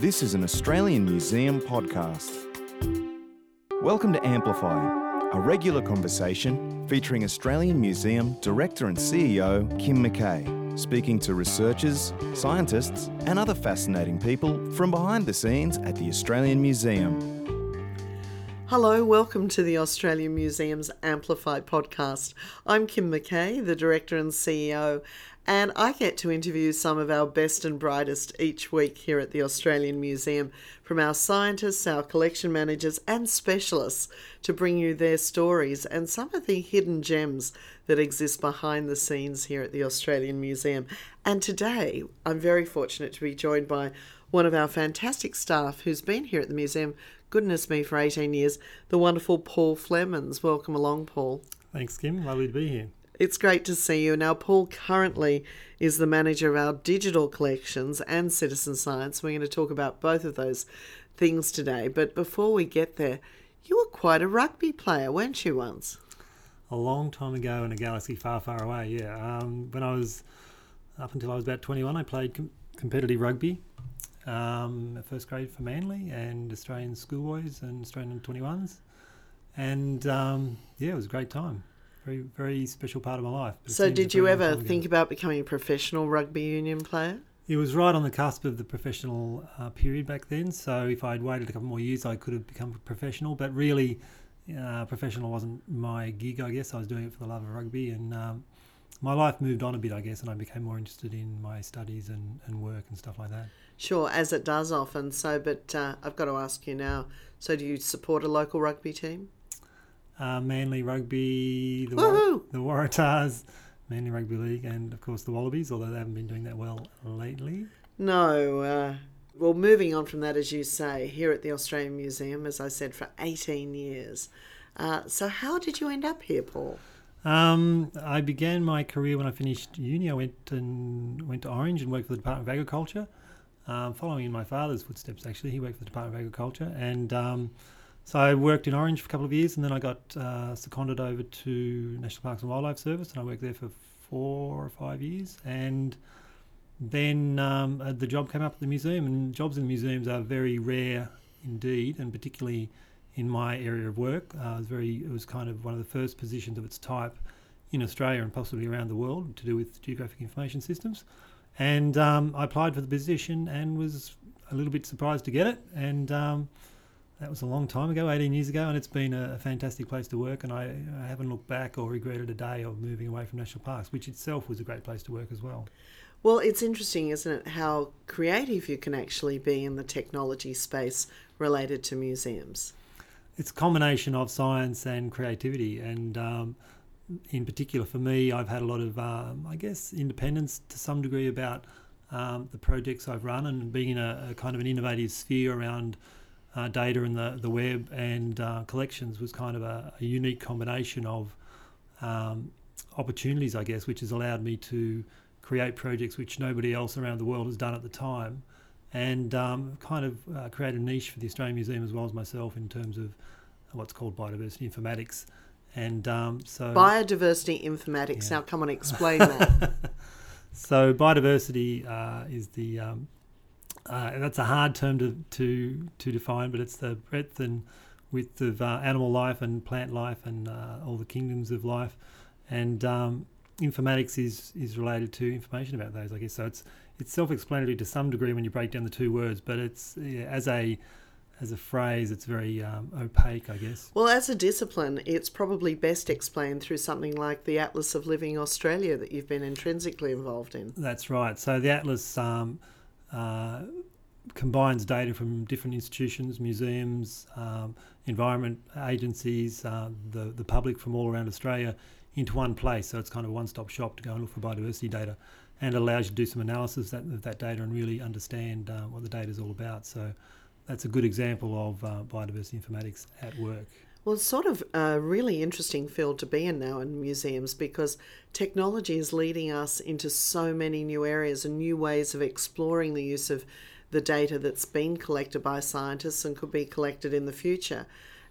This is an Australian Museum podcast. Welcome to Amplify, a regular conversation featuring Australian Museum Director and CEO Kim McKay, speaking to researchers, scientists, and other fascinating people from behind the scenes at the Australian Museum. Hello, welcome to the Australian Museum's Amplify podcast. I'm Kim McKay, the Director and CEO, and I get to interview some of our best and brightest each week here at the Australian Museum from our scientists, our collection managers, and specialists to bring you their stories and some of the hidden gems that exist behind the scenes here at the Australian Museum. And today, I'm very fortunate to be joined by one of our fantastic staff who's been here at the museum, goodness me, for 18 years, the wonderful Paul Flemons. Welcome along, Paul. Thanks, Kim. Lovely to be here. It's great to see you. Now, Paul currently is the manager of our digital collections and citizen science. We're going to talk about both of those things today. But before we get there, you were quite a rugby player, weren't you, once? A long time ago in a galaxy far, far away, yeah. Um, when I was up until I was about 21, I played com- competitive rugby um, first grade for Manly and Australian schoolboys and Australian 21s. And um, yeah, it was a great time very very special part of my life. So, did you ever think about becoming a professional rugby union player? It was right on the cusp of the professional uh, period back then. So, if I'd waited a couple more years, I could have become a professional. But really, uh, professional wasn't my gig. I guess I was doing it for the love of rugby, and um, my life moved on a bit, I guess, and I became more interested in my studies and, and work and stuff like that. Sure, as it does often. So, but uh, I've got to ask you now. So, do you support a local rugby team? Uh, Manly Rugby, the, the Waratahs, Manly Rugby League, and of course the Wallabies, although they haven't been doing that well lately. No. Uh, well, moving on from that, as you say, here at the Australian Museum, as I said, for 18 years. Uh, so, how did you end up here, Paul? Um, I began my career when I finished uni. I went and went to Orange and worked for the Department of Agriculture, um, following in my father's footsteps. Actually, he worked for the Department of Agriculture, and um, so I worked in Orange for a couple of years, and then I got uh, seconded over to National Parks and Wildlife Service, and I worked there for four or five years. And then um, uh, the job came up at the museum, and jobs in museums are very rare indeed, and particularly in my area of work, uh, it was very. It was kind of one of the first positions of its type in Australia and possibly around the world to do with geographic information systems. And um, I applied for the position and was a little bit surprised to get it, and um, that was a long time ago, 18 years ago, and it's been a, fantastic place to work. And I, I, haven't looked back or regretted a day of moving away from national parks, which itself was a great place to work as well. Well, it's interesting, isn't it, how creative you can actually be in the technology space related to museums? It's a combination of science and creativity, and um, in particular for me, I've had a lot of, um, I guess, independence to some degree about um, the projects I've run, and being in a, a kind of an innovative sphere around uh, data in the, the web and uh, collections was kind of a, a unique combination of um, opportunities, I guess, which has allowed me to create projects which nobody else around the world has done at the time and um, kind of uh, create a niche for the Australian Museum as well as myself in terms of what's called biodiversity informatics. And um, so biodiversity informatics. Yeah. Now, come on, explain that. so biodiversity uh, is the um, uh, that's a hard term to, to, to define, but it's the breadth and width of uh, animal life and plant life and uh, all the kingdoms of life. And um, informatics is, is related to information about those, I guess. So it's it's self-explanatory to some degree when you break down the two words, but it's yeah, as a as a phrase, it's very um, opaque, I guess. Well, as a discipline, it's probably best explained through something like the Atlas of Living Australia that you've been intrinsically involved in. That's right. So the Atlas. Um, uh, combines data from different institutions, museums, um, environment agencies, uh, the, the public from all around Australia into one place. So it's kind of a one stop shop to go and look for biodiversity data and allows you to do some analysis of that, of that data and really understand uh, what the data is all about. So that's a good example of uh, biodiversity informatics at work. Well, it's sort of a really interesting field to be in now in museums because technology is leading us into so many new areas and new ways of exploring the use of the data that's been collected by scientists and could be collected in the future,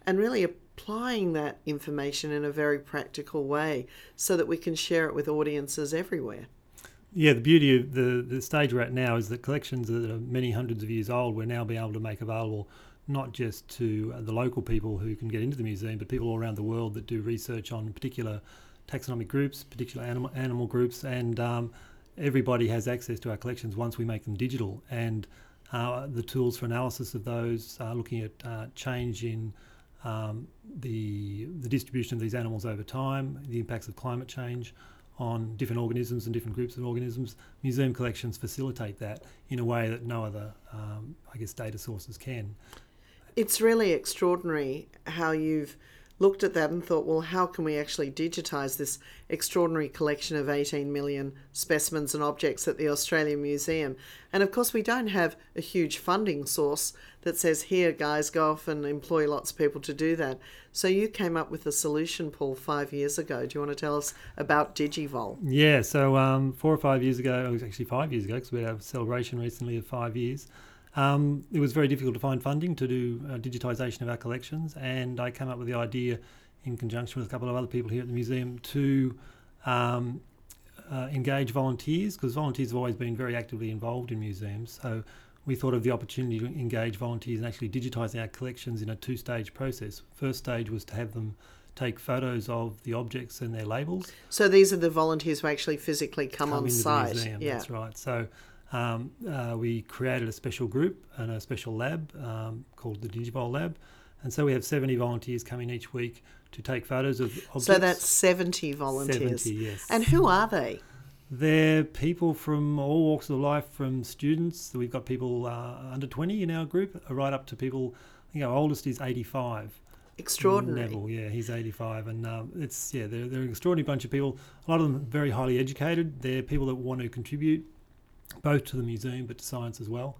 and really applying that information in a very practical way so that we can share it with audiences everywhere. Yeah, the beauty of the, the stage we're at now is that collections that are many hundreds of years old, we're now being able to make available not just to the local people who can get into the museum, but people all around the world that do research on particular taxonomic groups, particular animal, animal groups, and um, everybody has access to our collections once we make them digital. And uh, the tools for analysis of those, uh, looking at uh, change in um, the, the distribution of these animals over time, the impacts of climate change on different organisms and different groups of organisms. Museum collections facilitate that in a way that no other, um, I guess, data sources can. It's really extraordinary how you've looked at that and thought, well, how can we actually digitise this extraordinary collection of 18 million specimens and objects at the Australian Museum? And of course, we don't have a huge funding source that says, here, guys, go off and employ lots of people to do that. So you came up with a solution, Paul, five years ago. Do you want to tell us about Digivol? Yeah, so um, four or five years ago, it was actually five years ago because we had a celebration recently of five years. Um, it was very difficult to find funding to do uh, digitisation of our collections, and I came up with the idea, in conjunction with a couple of other people here at the museum, to um, uh, engage volunteers because volunteers have always been very actively involved in museums. So we thought of the opportunity to engage volunteers and actually digitise our collections in a two-stage process. First stage was to have them take photos of the objects and their labels. So these are the volunteers who actually physically come, come on site. Museum, yeah, that's right. So um, uh, we created a special group and a special lab um, called the Digivol Lab. And so we have 70 volunteers coming each week to take photos of objects. So that's 70 volunteers. 70, yes. And who are they? They're people from all walks of life, from students. We've got people uh, under 20 in our group, right up to people, I think our oldest is 85. Extraordinary. Neville, yeah, he's 85. And um, it's, yeah, they're, they're an extraordinary bunch of people. A lot of them very highly educated. They're people that want to contribute both to the museum but to science as well.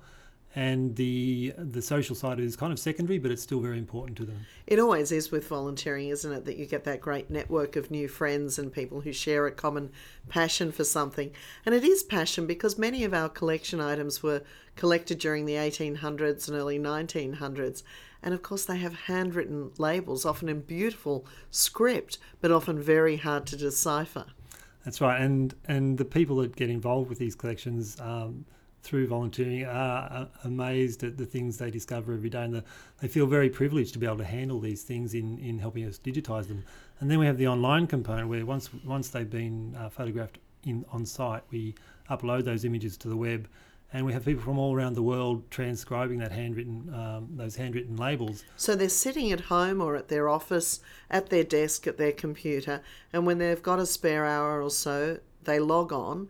And the the social side is kind of secondary, but it's still very important to them. It always is with volunteering, isn't it? That you get that great network of new friends and people who share a common passion for something. And it is passion because many of our collection items were collected during the 1800s and early 1900s. And of course, they have handwritten labels, often in beautiful script, but often very hard to decipher. That's right, and and the people that get involved with these collections um, through volunteering are amazed at the things they discover every day, and the, they feel very privileged to be able to handle these things in, in helping us digitise them. And then we have the online component where once once they've been uh, photographed in on site, we upload those images to the web and we have people from all around the world transcribing that handwritten um, those handwritten labels. So they're sitting at home or at their office, at their desk, at their computer, and when they've got a spare hour or so, they log on,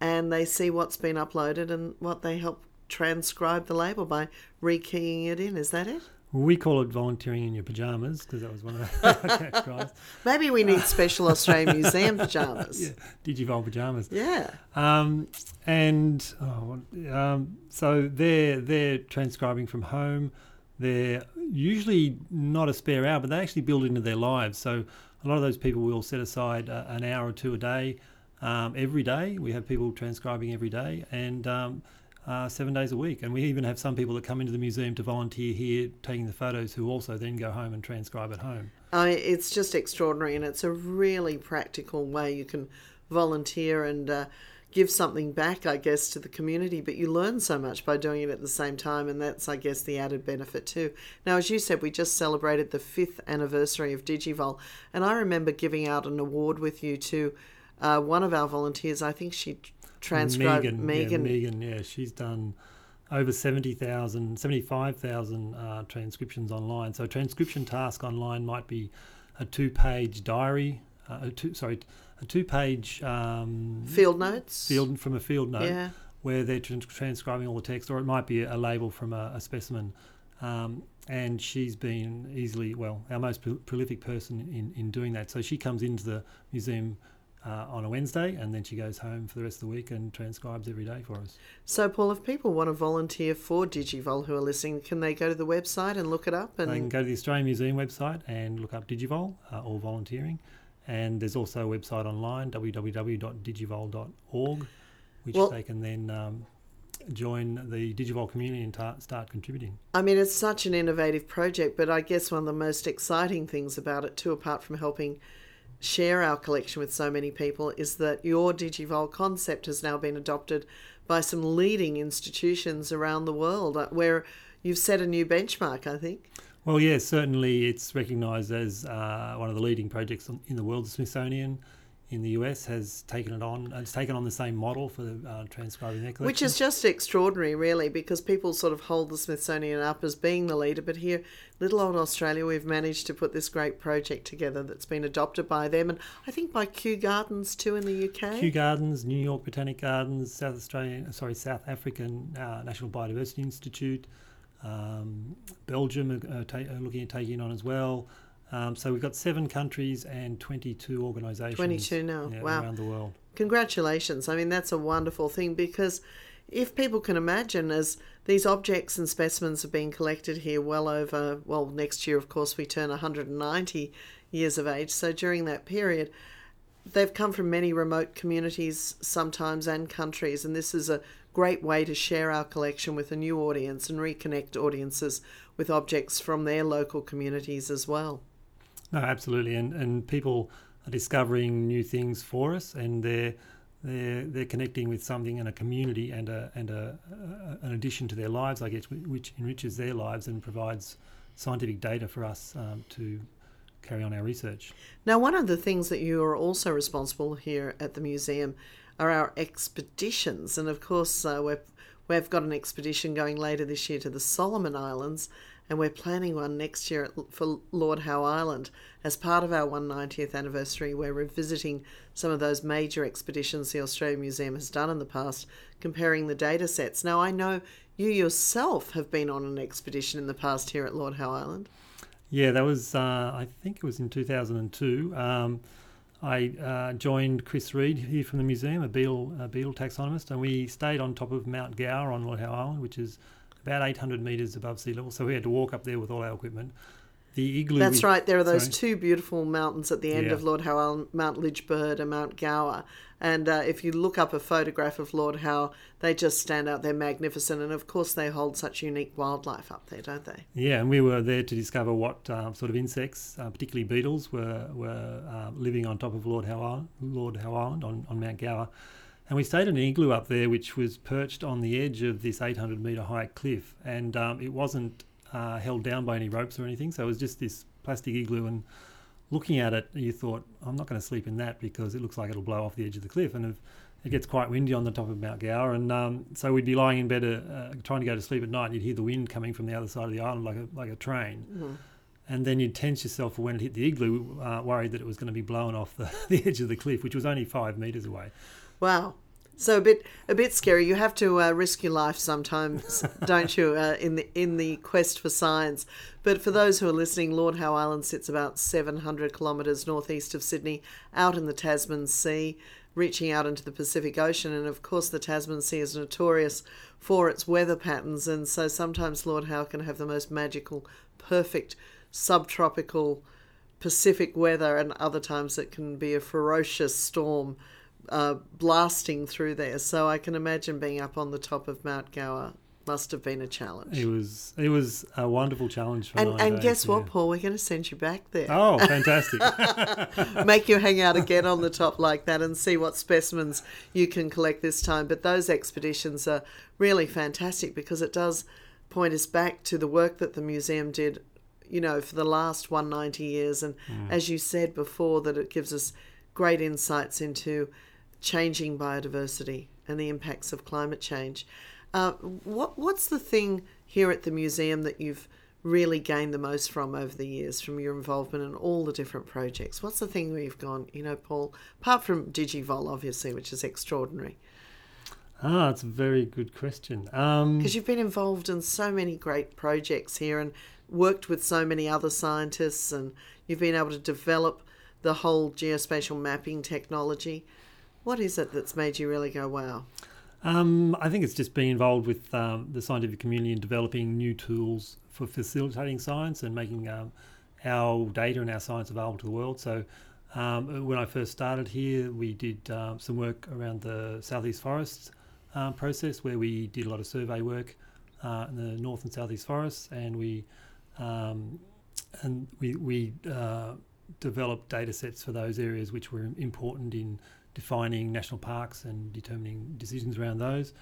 and they see what's been uploaded and what they help transcribe the label by rekeying it in. Is that it? We call it volunteering in your pajamas because that was one of our catchphrases. Maybe we need special Australian Museum pajamas. Yeah, Digivol pajamas. Yeah. Um, and oh, um, so they're they're transcribing from home. They're usually not a spare hour, but they actually build into their lives. So a lot of those people will set aside uh, an hour or two a day. Um, every day we have people transcribing every day, and um, uh, seven days a week. And we even have some people that come into the museum to volunteer here, taking the photos, who also then go home and transcribe at home. Uh, it's just extraordinary, and it's a really practical way you can volunteer and uh, give something back, I guess, to the community. But you learn so much by doing it at the same time, and that's, I guess, the added benefit too. Now, as you said, we just celebrated the fifth anniversary of Digivol, and I remember giving out an award with you to uh, one of our volunteers. I think she transcribed Megan. Megan. Yeah, Megan, yeah, she's done over 70,000, 75,000 uh, transcriptions online. So a transcription task online might be a two-page diary, uh, a two, sorry, a two-page um, field notes, field from a field note, yeah. where they're trans- transcribing all the text, or it might be a, label from a, a specimen. Um, and she's been easily, well, our most prolific person in, in doing that. So she comes into the museum uh, on a Wednesday, and then she goes home for the rest of the week and transcribes every day for us. So, Paul, if people want to volunteer for Digivol who are listening, can they go to the website and look it up? And they can go to the Australian Museum website and look up Digivol uh, or volunteering. And there's also a website online, www.digivol.org, which well, they can then um, join the Digivol community and ta- start contributing. I mean, it's such an innovative project, but I guess one of the most exciting things about it, too, apart from helping share our collection with so many people is that your Digivol concept has now been adopted by some leading institutions around the world, uh, where you've set a new benchmark, I think. Well, yes, certainly it's recognised as uh, one of the leading projects in the world. The Smithsonian in the US has taken it on. It's taken on the same model for uh, transcribing their collection. Which is just extraordinary, really, because people sort of hold the Smithsonian up as being the leader. But here, little old Australia, we've managed to put this great project together that's been adopted by them, and I think by Kew Gardens too in the UK. Kew Gardens, New York Botanic Gardens, South Australian, sorry, South African uh, National Biodiversity Institute. Um, Belgium are, ta- are looking at taking on as well. Um, so we've got seven countries and 22 organisations. 22 now, yeah, wow. Around the world. Congratulations. I mean, that's a wonderful thing because if people can imagine, as these objects and specimens have been collected here well over, well, next year, of course, we turn 190 years of age. So during that period, they've come from many remote communities sometimes and countries, and this is a great way to share our collection with a new audience and reconnect audiences with objects from their local communities as well. No, absolutely, and and people are discovering new things for us, and they're they're they're connecting with something in a community and a and a, a an addition to their lives, I guess, which enriches their lives and provides scientific data for us um, to carry on our research. Now, one of the things that you are also responsible here at the museum are our expeditions, and of course, uh, we've we've got an expedition going later this year to the Solomon Islands and we're planning one next year for Lord Howe Island. As part of our 190th anniversary, we're revisiting some of those major expeditions the Australian Museum has done in the past, comparing the data sets. Now, I know you yourself have been on an expedition in the past here at Lord Howe Island. Yeah, that was, uh, I think it was in 2002. Um, I uh, joined Chris Reid here from the museum, a beetle, a beetle taxonomist, and we stayed on top of Mount Gower on Lord Howe Island, which is about 800 metres above sea level. So we had to walk up there with all our equipment. The igloo. That's we, right. There are those sorry. two beautiful mountains at the end Yeah. of Lord Howe, Mount Lidgebird and Mount Gower. And uh, if you look up a photograph of Lord Howe, they just stand out. They're magnificent. And of course, they hold such unique wildlife up there, don't they? Yeah, and we were there to discover what uh, sort of insects, uh, particularly beetles, were were uh, living on top of Lord Howe Island, Lord Howe Island on, on Mount Gower. And we stayed in an igloo up there, which was perched on the edge of this 800 metre high cliff, and um, it wasn't uh, held down by any ropes or anything. So it was just this plastic igloo, and looking at it, you thought, I'm not going to sleep in that because it looks like it'll blow off the edge of the cliff, and if, it gets quite windy on the top of Mount Gower, and um, so we'd be lying in bed uh, trying to go to sleep at night, and you'd hear the wind coming from the other side of the island like a like a train. Mm-hmm. And then you'd tense yourself for when it hit the igloo, uh, worried that it was going to be blown off the, the edge of the cliff, which was only five metres away. Wow. So a bit a bit scary. You have to uh, risk your life sometimes, don't you? Uh, in the in the quest for science. But for those who are listening, Lord Howe Island sits about 700 kilometres northeast of Sydney, out in the Tasman Sea, reaching out into the Pacific Ocean. And of course, the Tasman Sea is notorious for its weather patterns. And so sometimes Lord Howe can have the most magical, perfect subtropical Pacific weather, and other times it can be a ferocious storm uh, blasting through there. So I can imagine being up on the top of Mount Gower must have been a challenge. It was it was a wonderful challenge for and and days, guess what, yeah. Paul? We're going to send you back there. Oh, fantastic! Make you hang out again on the top like that and see what specimens you can collect this time. But those expeditions are really fantastic because it does point us back to the work that the museum did, you know, for the last 190 years. And as you said before, that it gives us great insights into changing biodiversity and the impacts of climate change. Uh, what what's the thing here at the museum that you've really gained the most from over the years from your involvement in all the different projects? What's the thing where you've gone, you know, Paul, apart from Digivol, obviously, which is extraordinary, ah, it's a very good question. Um, because you've been involved in so many great projects here and worked with so many other scientists, and you've been able to develop the whole geospatial mapping technology. What is it that's made you really go, wow? Um, I think it's just being involved with um, the scientific community and developing new tools for facilitating science and making um, our data and our science available to the world. So, um, when I first started here, we did um, some work around the southeast forests um, process, where we did a lot of survey work uh, in the north and southeast forests, and we um, and we we uh, develop data sets for those areas which were important in defining national parks and determining decisions around those.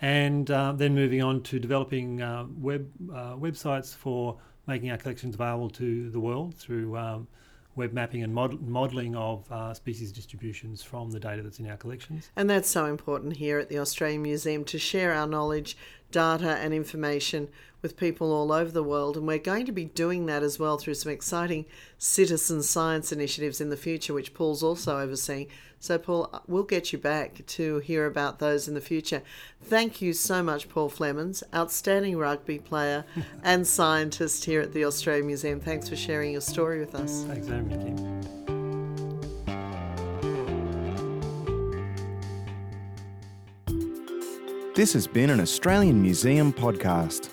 And uh, then moving on to developing uh, web uh, websites for making our collections available to the world through um, web mapping and mod- modelling of uh, species distributions from the data that's in our collections. And that's so important here at the Australian Museum to share our knowledge, data, and information with people all over the world. And we're going to be doing that as well through some exciting citizen science initiatives in the future, which Paul's also overseeing. So, Paul, we'll get you back to hear about those in the future. Thank you so much, Paul Flemons, outstanding rugby player and scientist here at the Australian Museum. Thanks for sharing your story with us. Thanks very This has been an Australian Museum podcast.